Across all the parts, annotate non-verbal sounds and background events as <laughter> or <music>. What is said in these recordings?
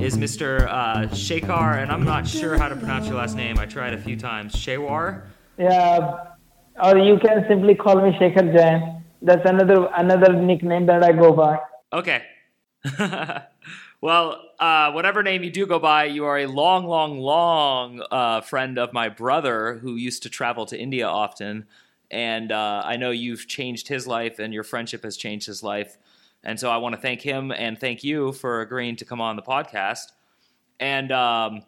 is Mr. Uh, Shekhar, and I'm not sure how to pronounce your last name. I tried a few times. Shewar? Yeah, or you can simply call me Shekhar Jain. That's another another nickname that I go by. Okay. <laughs> well, uh, whatever name you do go by, you are a long, long, long uh, friend of my brother who used to travel to India often. And uh, I know you've changed his life, and your friendship has changed his life. And so I want to thank him and thank you for agreeing to come on the podcast. And um,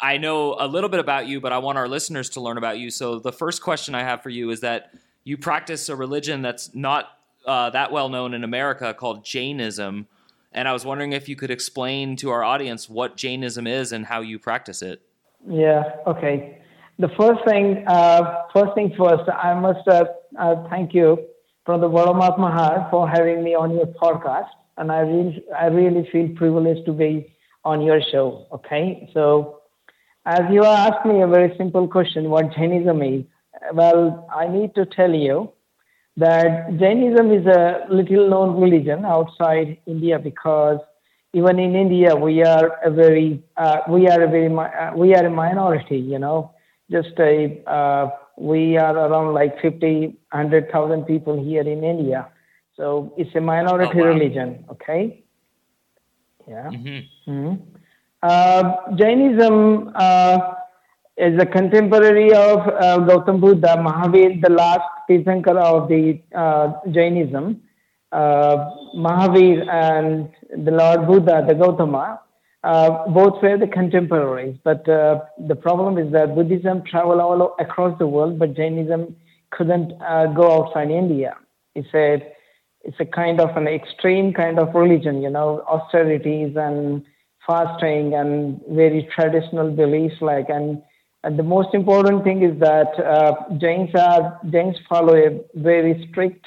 I know a little bit about you, but I want our listeners to learn about you. So the first question I have for you is that you practice a religion that's not uh, that well known in America called Jainism. And I was wondering if you could explain to our audience what Jainism is and how you practice it. Yeah. Okay. The first thing, uh, first thing first, I must uh, uh thank you from the Varamat Mahar for having me on your podcast. And I really, I really feel privileged to be on your show. Okay. So, as you asked me a very simple question, what Jainism is, well, I need to tell you that Jainism is a little known religion outside India because even in India we are a very uh, we are a very uh, we are a minority. You know, just a uh, we are around like 50, 100,000 people here in India. So it's a minority oh, wow. religion, okay? Yeah. Mm-hmm. Mm-hmm. Uh, Jainism uh, is a contemporary of uh, Gautam Buddha, Mahavir, the last Tirthankara of the uh, Jainism. Uh, Mahavir and the Lord Buddha, the Gautama, uh, both were the contemporaries, but uh, the problem is that Buddhism traveled all across the world, but Jainism couldn't uh, go outside India. It's a it's a kind of an extreme kind of religion, you know, austerities and fasting and very traditional beliefs like and, and the most important thing is that uh, Jains are Jains follow a very strict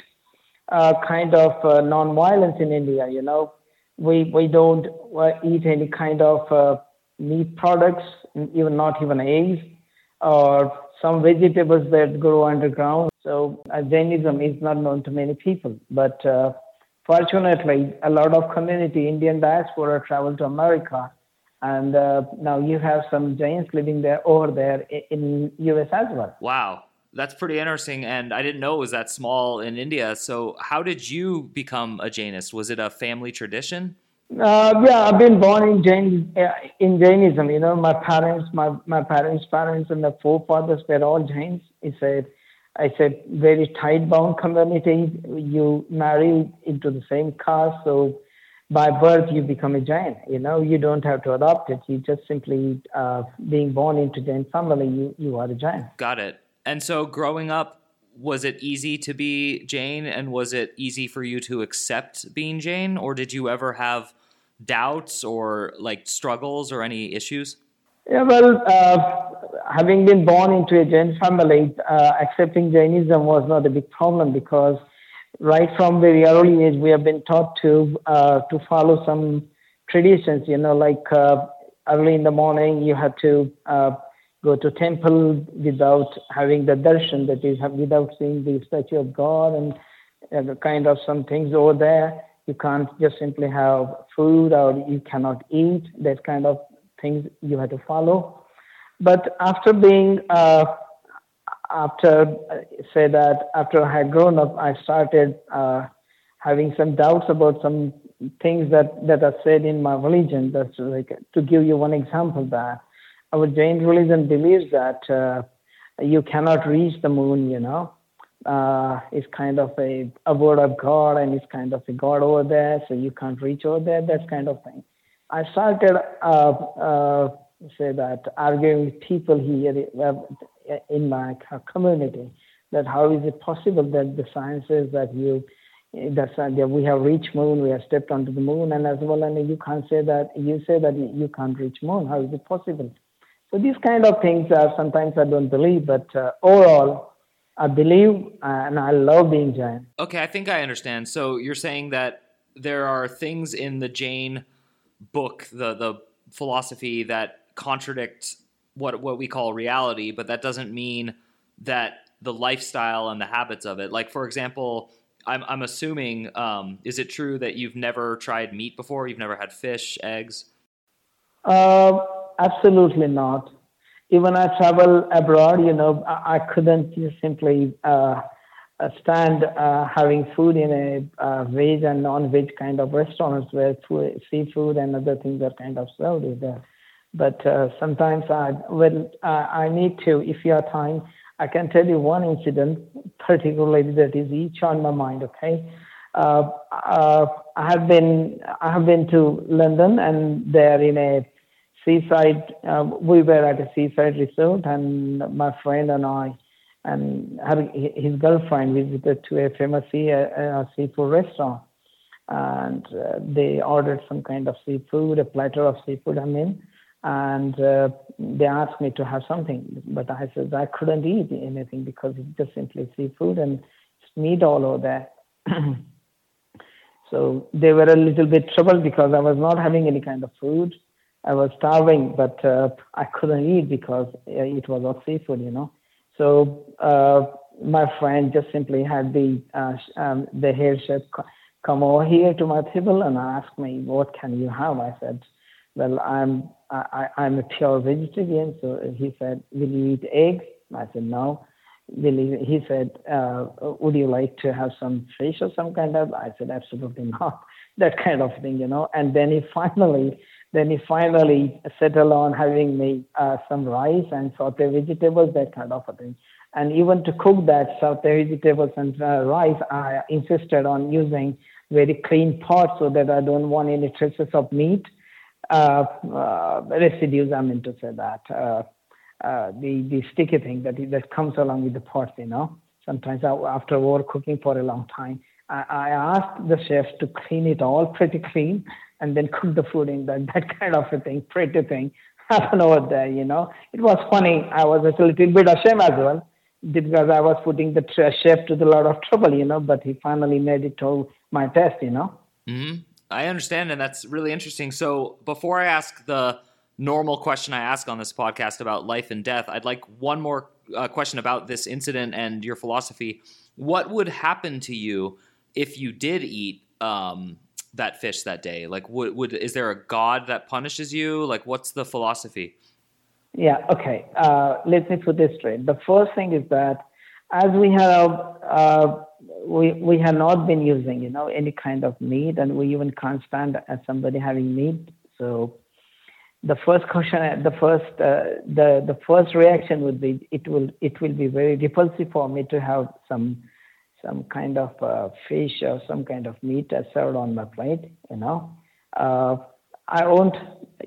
uh, kind of uh, non-violence in India, you know we we don't uh, eat any kind of uh, meat products, even not even eggs, or some vegetables that grow underground. So uh, Jainism is not known to many people, but uh, fortunately, a lot of community Indian diaspora travel to America, and uh, now you have some Jains living there over there in US as well. Wow. That's pretty interesting, and I didn't know it was that small in India. So, how did you become a Jainist? Was it a family tradition? Uh, yeah, I've been born in Jain uh, in Jainism. You know, my parents, my my parents' parents, and the forefathers were all Jains. It's a it's a very tight bound community. You marry into the same caste, so by birth you become a Jain. You know, you don't have to adopt it. You just simply uh, being born into Jain family, you you are a Jain. Got it. And so growing up, was it easy to be Jain and was it easy for you to accept being Jain or did you ever have doubts or like struggles or any issues? Yeah, well, uh, having been born into a Jain family, uh, accepting Jainism was not a big problem because right from very early age we have been taught to uh, to follow some traditions. You know, like uh, early in the morning you have to uh, go to temple without having the darshan, that is, without seeing the statue of God and uh, kind of some things over there. You can't just simply have food or you cannot eat. That kind of things you have to follow. But after being, uh, after uh, say that after I had grown up, I started uh, having some doubts about some things that that are said in my religion. That's like to give you one example that our Jain religion believes that uh, you cannot reach the moon, you know. Uh, it's kind of a, a word of God and it's kind of a God over there, so you can't reach over there, that kind of thing. I started, uh, uh, say that, arguing with people here uh, in my community that how is it possible that the science says that you that we have reached moon, we have stepped onto the moon, and as well, and you can't say that you say that you can't reach moon. How is it possible? So these kind of things are sometimes I don't believe, but uh, overall, I believe and I love being Jain. Okay, I think I understand. So you're saying that there are things in the Jain book, the the philosophy that contradict what what we call reality, but that doesn't mean that the lifestyle and the habits of it. Like for example, I'm I'm assuming um, is it true that you've never tried meat before? You've never had fish, eggs? Uh, absolutely not. Even I travel abroad, you know, I, I couldn't simply uh, uh, stand uh, having food in a uh, veg and non-veg kind of restaurants where food, seafood and other things are kind of served there. But uh, sometimes I, well, I need to, if you have time, I can tell you one incident, particularly that is each on my mind. Okay, uh, uh, I have been I have been to London, and there in a seaside. Uh, we were at a seaside resort, and my friend and I, and her, his girlfriend visited to a famous sea, uh, seafood restaurant, and uh, they ordered some kind of seafood, a platter of seafood. I mean, and uh, they asked me to have something, but I said I couldn't eat anything because it's just simply seafood and it's meat all over there. <clears throat> so they were a little bit troubled because I was not having any kind of food I was starving, but uh, I couldn't eat because uh, it was all seafood, you know. So uh, my friend just simply had the uh, um, the hair chef come over here to my table and ask me, "What can you have?" I said, "Well, I'm I, I'm a pure vegetarian." So he said, "Will you eat eggs?" I said, "No." Will he said, uh, "Would you like to have some fish or some kind of?" I said, "Absolutely not." <laughs> That kind of thing, you know. And then he finally then he finally settled on having me uh, some rice and saute vegetables, that kind of a thing. And even to cook that saute vegetables and uh, rice, I insisted on using very clean pots so that I don't want any traces of meat uh, uh residues. I mean to say that uh, uh, the the sticky thing that that comes along with the pot, you know. Sometimes after over cooking for a long time, I, I asked the chef to clean it all pretty clean and then cook the food in that <laughs> that kind of a thing, pretty thing happen over there. You know, it was funny. I was a little bit ashamed as well because I was putting the chef to a lot of trouble. You know, but he finally made it to my test. You know. Mm-hmm. I understand, and that's really interesting. So before I ask the normal question I ask on this podcast about life and death, I'd like one more uh, question about this incident and your philosophy. What would happen to you if you did eat um, that fish that day? Like, would, would is there a god that punishes you? Like, what's the philosophy? Yeah. Okay. Uh, let me put this straight. The first thing is that as we have uh, we we have not been using you know any kind of meat, and we even can't stand as somebody having meat. So the first question, the first uh, the the first reaction would be it will it will be very repulsive for me to have some some kind of uh, fish or some kind of meat served on my plate, you know. Uh, I won't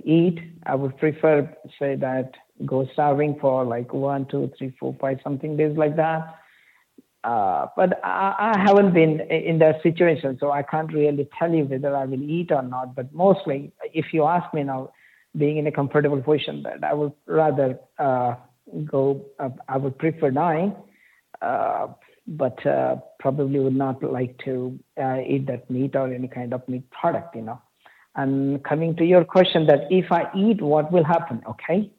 eat. I would prefer, say, that go starving for like one, two, three, four, five, something days like that. Uh, but I, I, haven't been in that situation, so I can't really tell you whether I will eat or not. But mostly, if you ask me now, being in a comfortable position, that I would rather uh, go. Uh, I would prefer dying uh, but uh, probably would not like to uh, eat that meat or any kind of meat product, you know. And coming to your question that if I eat, what will happen? Okay.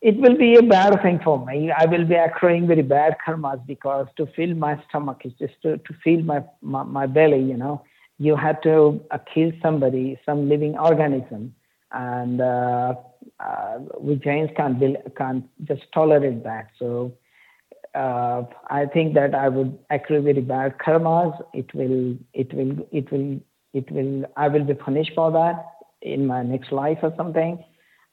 It will be a bad thing for me. I will be accruing very bad karmas because to fill my stomach is just to, to fill my, my, my belly, you know. You have to uh, kill somebody, some living organism. And uh, uh, we Jains can't, can't just tolerate that. So uh, I think that I would accrue very bad karmas. It will, it will, it will, it will. I will be punished for that in my next life or something,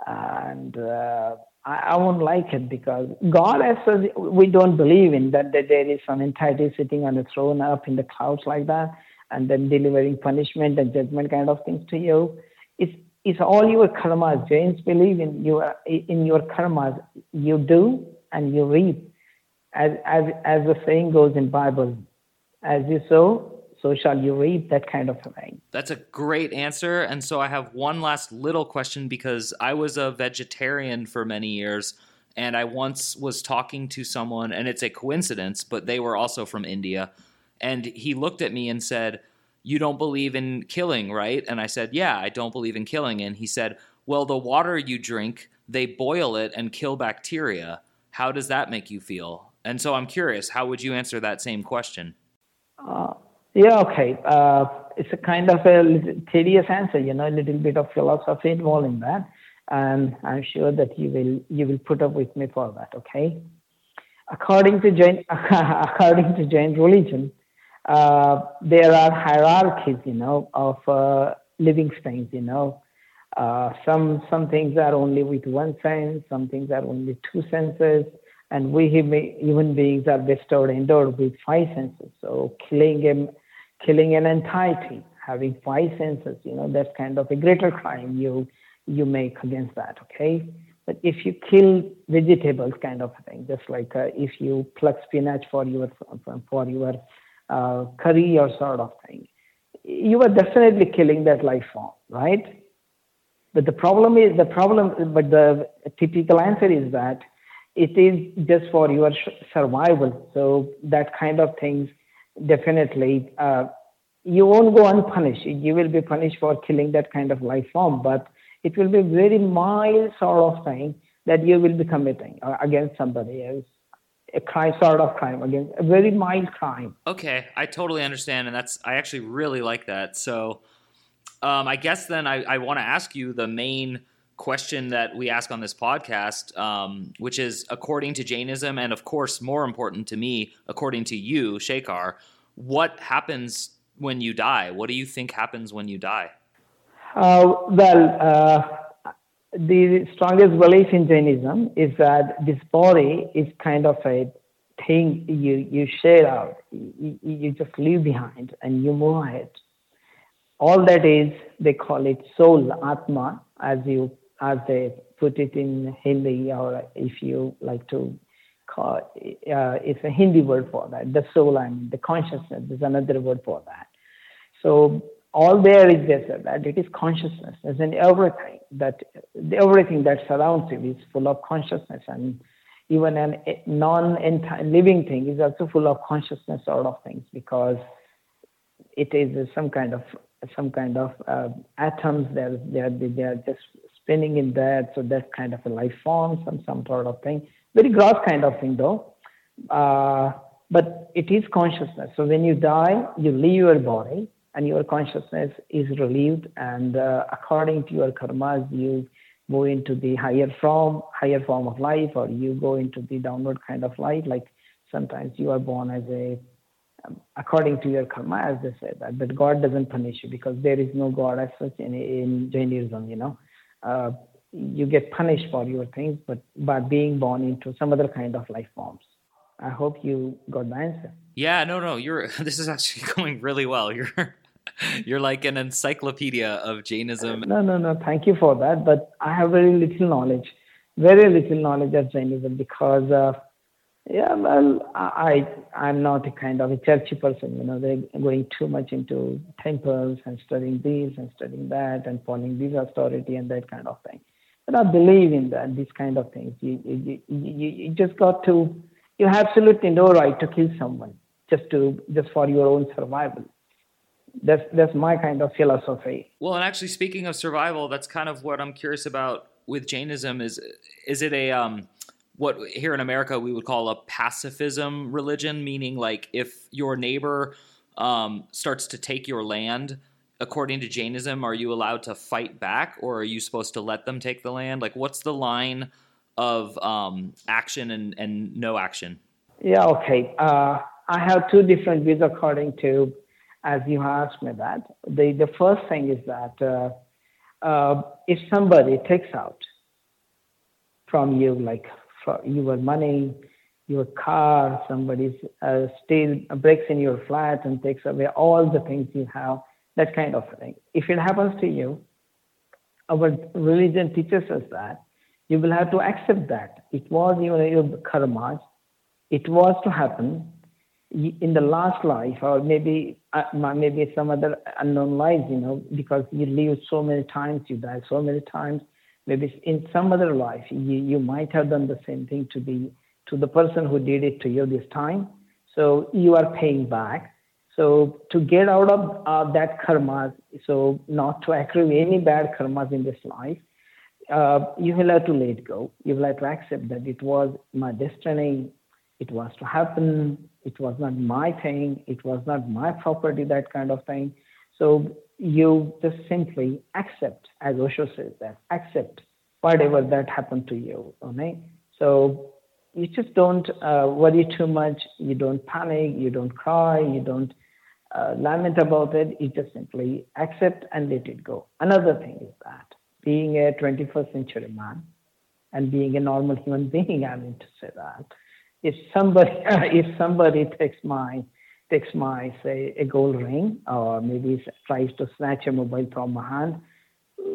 and uh, I, I won't like it because God, as we don't believe in that, that there is some entity sitting on a throne up in the clouds like that, and then delivering punishment and judgment kind of things to you. It's it's all your karmas. Jains believe in your in your karmas. You do and you reap as as as the saying goes in Bible, as you sow, so shall you reap, that kind of thing. That's a great answer. And so I have one last little question because I was a vegetarian for many years. And I once was talking to someone, and it's a coincidence, but they were also from India. And he looked at me and said, You don't believe in killing, right? And I said, Yeah, I don't believe in killing. And he said, Well, the water you drink, they boil it and kill bacteria. How does that make you feel? And so I'm curious, how would you answer that same question? Uh, yeah, okay. Uh, it's a kind of a tedious answer, you know, a little bit of philosophy involved in that, and I'm sure that you will you will put up with me for that. Okay. According to Jain, <laughs> according to Jain religion, uh, there are hierarchies, you know, of uh, living things. You know, uh, some some things are only with one sense, some things are only two senses, and we human beings are bestowed endowed with five senses. So killing a killing an entity, having five senses, you know, that's kind of a greater crime you you make against that, okay? But if you kill vegetables, kind of thing, just like uh, if you pluck spinach for your for your uh, curry or sort of thing, you are definitely killing that life form, right? But the problem is the problem. But the typical answer is that it is just for your survival. So that kind of things definitely uh, you won't go unpunished. You will be punished for killing that kind of life form, but it will be very mild sort of thing that you will be committing uh, against somebody else. A crime, sort of crime against a very mild crime. Okay, I totally understand, and that's I actually really like that. So, um, I guess then I, I want to ask you the main question that we ask on this podcast, um, which is according to Jainism, and of course, more important to me, according to you, Shekhar, what happens when you die? What do you think happens when you die? Uh, well, uh, the strongest belief in Jainism is that this body is kind of a thing you, you share out, you, you just leave behind and you move ahead. All that is, they call it soul, Atma, as you as they put it in Hindi, or if you like to call uh, it's a Hindi word for that. The soul, I mean, the consciousness is another word for that. So all there is just that it is consciousness, as in everything that everything that surrounds you is full of consciousness, and even a non-living thing is also full of consciousness sort of things because it is some kind of some kind of uh, atoms. They're they're they're just spinning in that, so that kind of a life form, some some sort of thing. Very gross kind of thing though. Uh, but it is consciousness. So when you die, you leave your body and your consciousness is relieved and uh, according to your karmas you go into the higher form higher form of life or you go into the downward kind of life like sometimes you are born as a um, according to your karma as they say that but god doesn't punish you because there is no god as such in, in jainism you know uh, you get punished for your things but by being born into some other kind of life forms i hope you got the answer yeah no no you're <laughs> this is actually <laughs> going really well you're <laughs> You're like an encyclopedia of Jainism. No, no, no. Thank you for that. But I have very little knowledge, very little knowledge of Jainism because, uh, yeah, well, I I'm not a kind of a churchy person. You know, they're going too much into temples and studying this and studying that and following this authority and that kind of thing. But I believe in that these kind of things. You you, you, you just got to. You have absolutely no right to kill someone just to just for your own survival that's that's my kind of philosophy. Well, and actually, speaking of survival, that's kind of what I'm curious about with Jainism. Is is it a um, what here in America we would call a pacifism religion, meaning like if your neighbor um, starts to take your land, according to Jainism, are you allowed to fight back, or are you supposed to let them take the land? Like, what's the line of um, action and, and no action? Yeah, okay. Uh, I have two different views according to as you asked me that. The, the first thing is that uh, uh, if somebody takes out from you, like your money, your car, somebody uh, steals, breaks in your flat and takes away all the things you have, that kind of thing. If it happens to you, our religion teaches us that you will have to accept that. It was your, your karma, it was to happen, in the last life, or maybe uh, maybe some other unknown lives, you know, because you live so many times, you die so many times. Maybe in some other life, you, you might have done the same thing to the to the person who did it to you this time. So you are paying back. So to get out of uh, that karma, so not to accrue any bad karmas in this life, uh, you will have to let go. You will have to accept that it was my destiny. It was to happen. It was not my thing. It was not my property, that kind of thing. So you just simply accept, as Osho says that, accept whatever that happened to you. Okay? So you just don't uh, worry too much. You don't panic. You don't cry. You don't uh, lament about it. You just simply accept and let it go. Another thing is that being a 21st century man and being a normal human being, I mean to say that if somebody <laughs> if somebody takes my takes my say a gold ring or maybe tries to snatch a mobile from my hand,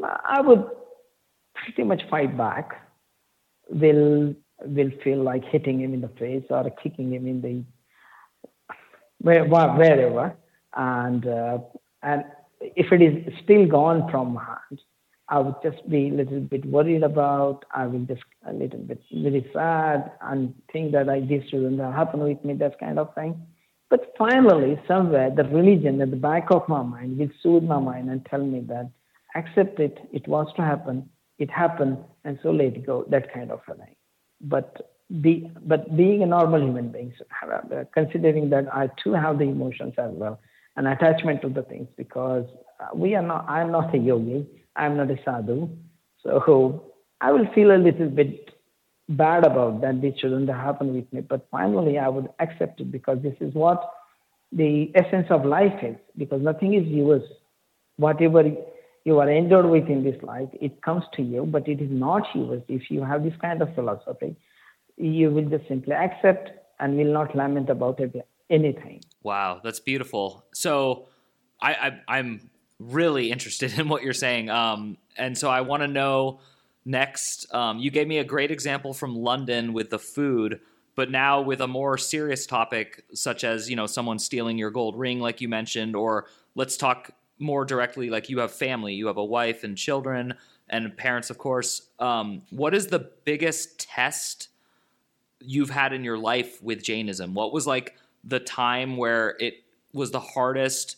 I would pretty much fight back. Will will feel like hitting him in the face or kicking him in the wherever, and uh, and if it is still gone from my hand, I would just be a little bit worried about. I will just a little bit very sad and think that I this shouldn't happen with me, that kind of thing. But finally, somewhere, the religion at the back of my mind will soothe my mind and tell me that accept it. It was to happen. It happened, and so let it go. That kind of a thing. But be, but being a normal human being, uh, considering that I too have the emotions as well, an attachment to the things, because uh, we are not. I am not a yogi I'm not a sadhu. So I will feel a little bit bad about that. This shouldn't happen with me. But finally, I would accept it because this is what the essence of life is. Because nothing is yours. Whatever you are endured with in this life, it comes to you, but it is not yours. If you have this kind of philosophy, you will just simply accept and will not lament about it, anything. Wow, that's beautiful. So I, I I'm really interested <laughs> in what you're saying. Um, and so I want to know next. Um, you gave me a great example from London with the food, but now with a more serious topic, such as you know someone stealing your gold ring, like you mentioned, or let's talk more directly, like you have family, you have a wife and children and parents, of course. Um, what is the biggest test you've had in your life with Jainism? What was like the time where it was the hardest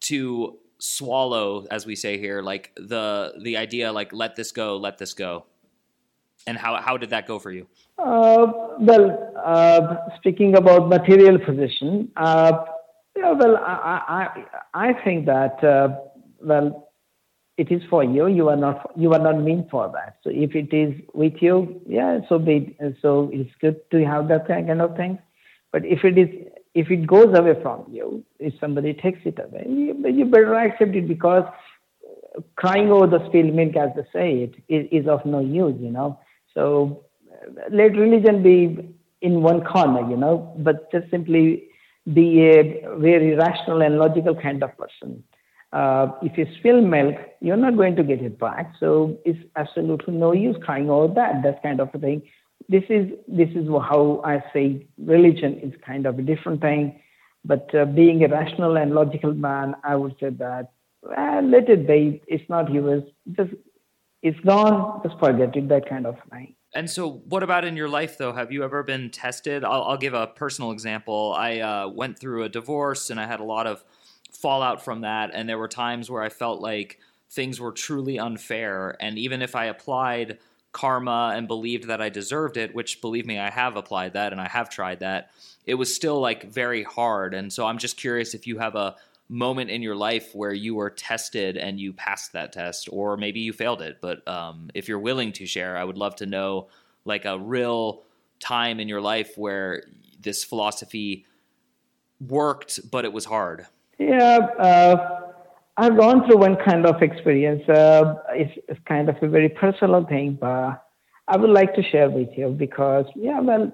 to swallow, as we say here, like the the idea, like let this go, let this go, and how how did that go for you? Uh, well, uh, speaking about material position, uh, yeah, well, I I I think that uh, well, it is for you. You are not you are not meant for that. So if it is with you, yeah, so be so it's good to have that kind of thing. But if it is if it goes away from you, if somebody takes it away, you, you better accept it because crying over the spilled milk, as they say it, is, is of no use, you know. So let religion be in one corner, you know, but just simply be a very rational and logical kind of person. Uh, if you spill milk, you're not going to get it back. So it's absolutely no use crying over that. That kind of a thing this is this is how I say religion is kind of a different thing. But uh, being a rational and logical man, I would say that let it be. It's not yours. Just it's gone. Just forget it. That kind of thing. And so, what about in your life, though? Have you ever been tested? I'll, I'll give a personal example. I uh, went through a divorce, and I had a lot of fallout from that. And there were times where I felt like things were truly unfair. And even if I applied karma and believed that I deserved it, which believe me, I have applied that and I have tried that, it was still like very hard. And so I'm just curious if you have a moment in your life where you were tested and you passed that test, or maybe you failed it. But um, if you're willing to share, I would love to know like a real time in your life where this philosophy worked, but it was hard. Yeah. Uh I've gone through one kind of experience. Uh, it's, it's, kind of a very personal thing, but I would like to share with you because, yeah, well,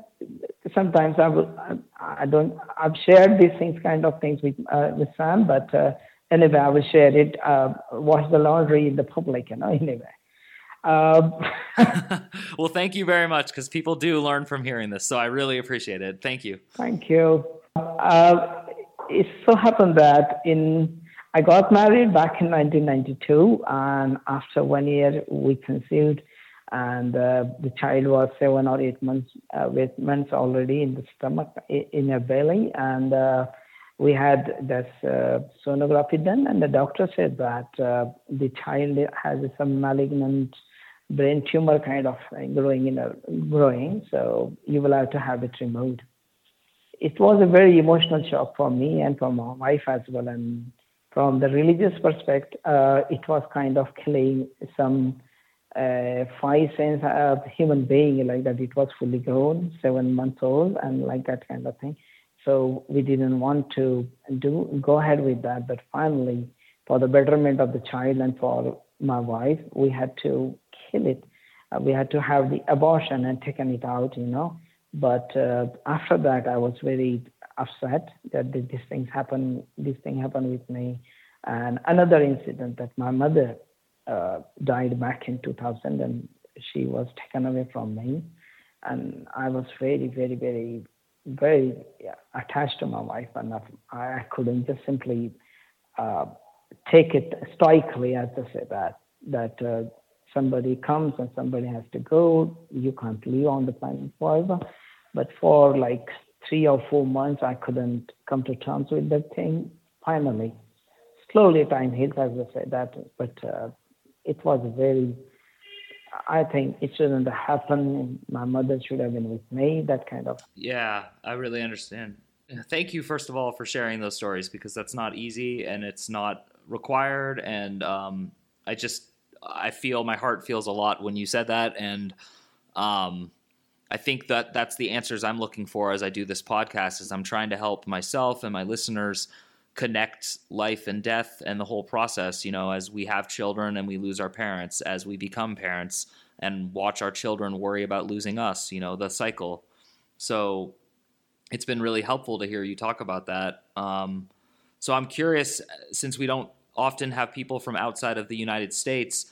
sometimes I will, I, I don't, I've shared these things, kind of things with uh, with Sam, but uh, anyway, I will share it. Uh, wash the laundry in the public, you know. <laughs> Anyway. Um, <laughs> well, thank you very much because people do learn from hearing this, so I really appreciate it. Thank you. Thank you. Uh, it so happened that in I got married back in 1992, and after one year we conceived, and uh, the child was seven or eight months uh, months already in the stomach in her belly, and uh, we had this uh, sonography done, and the doctor said that uh, the child has some malignant brain tumor kind of growing in her growing, so you will have to have it removed. It was a very emotional shock for me and for my wife as well, and from the religious perspective, uh, it was kind of killing some uh, five sense of human being, like that it was fully grown, seven months old, and like that kind of thing. So we didn't want to do go ahead with that, but finally, for the betterment of the child and for my wife, we had to kill it. Uh, we had to have the abortion and taken it out, you know. But uh, after that, I was very upset that these things happen. This thing happened with me, and another incident that my mother uh, died back in 2000, and she was taken away from me, and I was very, very, very, very attached to my wife, and I, I couldn't just simply uh, take it stoically, as to say that that uh, somebody comes and somebody has to go. You can't live on the planet forever. But for like three or four months, I couldn't come to terms with that thing. Finally, slowly time heals, as I say that. But uh, it was very. I think it shouldn't have happened. My mother should have been with me. That kind of. Yeah, I really understand. Thank you, first of all, for sharing those stories because that's not easy and it's not required. And um, I just, I feel my heart feels a lot when you said that. And um, I think that that's the answers I'm looking for as I do this podcast is I'm trying to help myself and my listeners connect life and death and the whole process, you know, as we have children and we lose our parents, as we become parents and watch our children worry about losing us, you know, the cycle. So it's been really helpful to hear you talk about that. Um, so I'm curious, since we don't often have people from outside of the United States,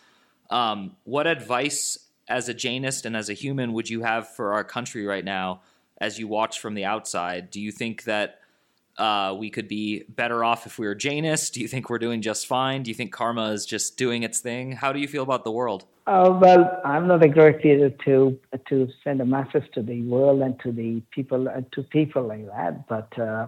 um, what advice as a Jainist and as a human would you have for our country right now as you watch from the outside? Do you think that uh, we could be better off if we were Jainist? Do you think we're doing just fine? Do you think karma is just doing its thing? How do you feel about the world? Uh, well, I'm not exactly to to send a message to the world and to the people uh, to people like that. But uh,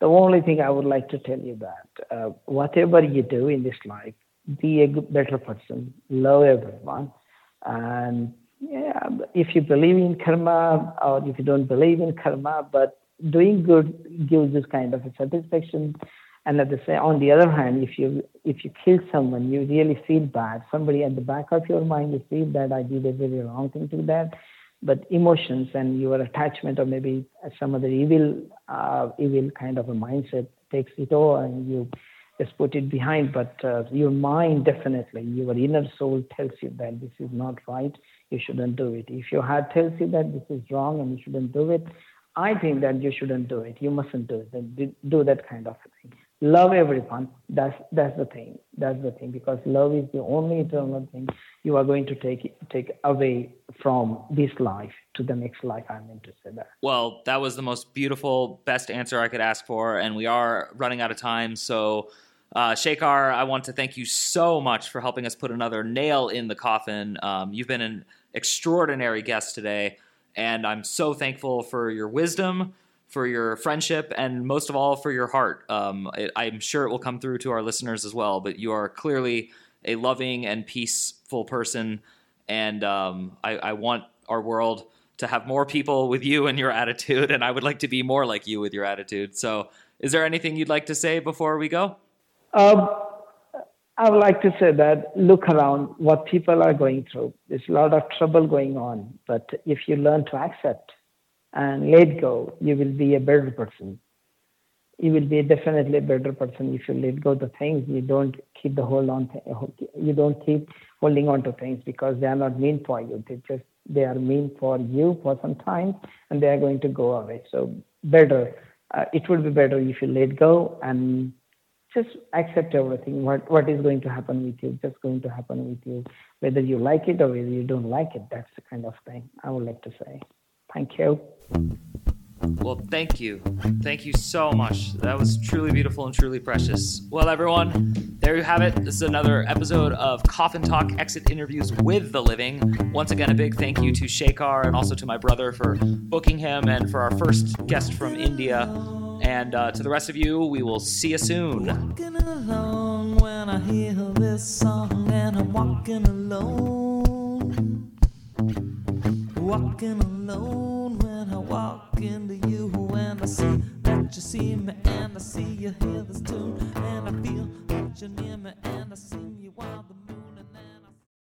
the only thing I would like to tell you that uh, whatever you do in this life, be a better person, love everyone, and yeah, if you believe in karma or if you don't believe in karma, but doing good gives this kind of a satisfaction. And at the same, on the other hand, if you if you kill someone, you really feel bad. Somebody at the back of your mind, you feel that I did a very wrong thing to that. But emotions and your attachment, or maybe some other evil, uh, evil kind of a mindset takes it over, and you just put it behind. But uh, your mind definitely, your inner soul tells you that this is not right. You shouldn't do it. If your heart tells you that this is wrong and you shouldn't do it, I think that you shouldn't do it. You mustn't do it. Do that kind of thing. Love everyone. That's that's the thing. That's the thing because love is the only eternal thing you are going to take take away from this life to the next life. I mean to say that. Well, that was the most beautiful, best answer I could ask for, and we are running out of time. So uh, Shekhar, I want to thank you so much for helping us put another nail in the coffin. Um, you've been an extraordinary guest today, and I'm so thankful for your wisdom, for your friendship, and most of all for your heart. Um, it, I'm sure it will come through to our listeners as well. But you are clearly a loving and peaceful person, and um, I, I want our world to have more people with you and your attitude, and I would like to be more like you with your attitude. So, is there anything you'd like to say before we go? Um, I would like to say that look around what people are going through. There's a lot of trouble going on, but if you learn to accept and let go, you will be a better person. You will be definitely a better person if you let go the things. You don't keep the hold on. You don't keep holding on to things because they are not meant for you. They just they are meant for you for some time, and they are going to go away. So better. Uh, it would be better if you let go and just accept everything. What what is going to happen with you? Just going to happen with you, whether you like it or whether you don't like it. That's the kind of thing I would like to say. Thank you. Well, thank you. Thank you so much. That was truly beautiful and truly precious. Well, everyone, there you have it. This is another episode of Coffin Talk Exit Interviews with the Living. Once again, a big thank you to Shekhar and also to my brother for booking him and for our first guest from India. And uh, to the rest of you, we will see you soon. Walking alone when I hear this song, and I'm walking alone. Walking alone when I walk into you, and I see that you see me, and I see you hear this tune, and I feel that you're near me, and I sing you while the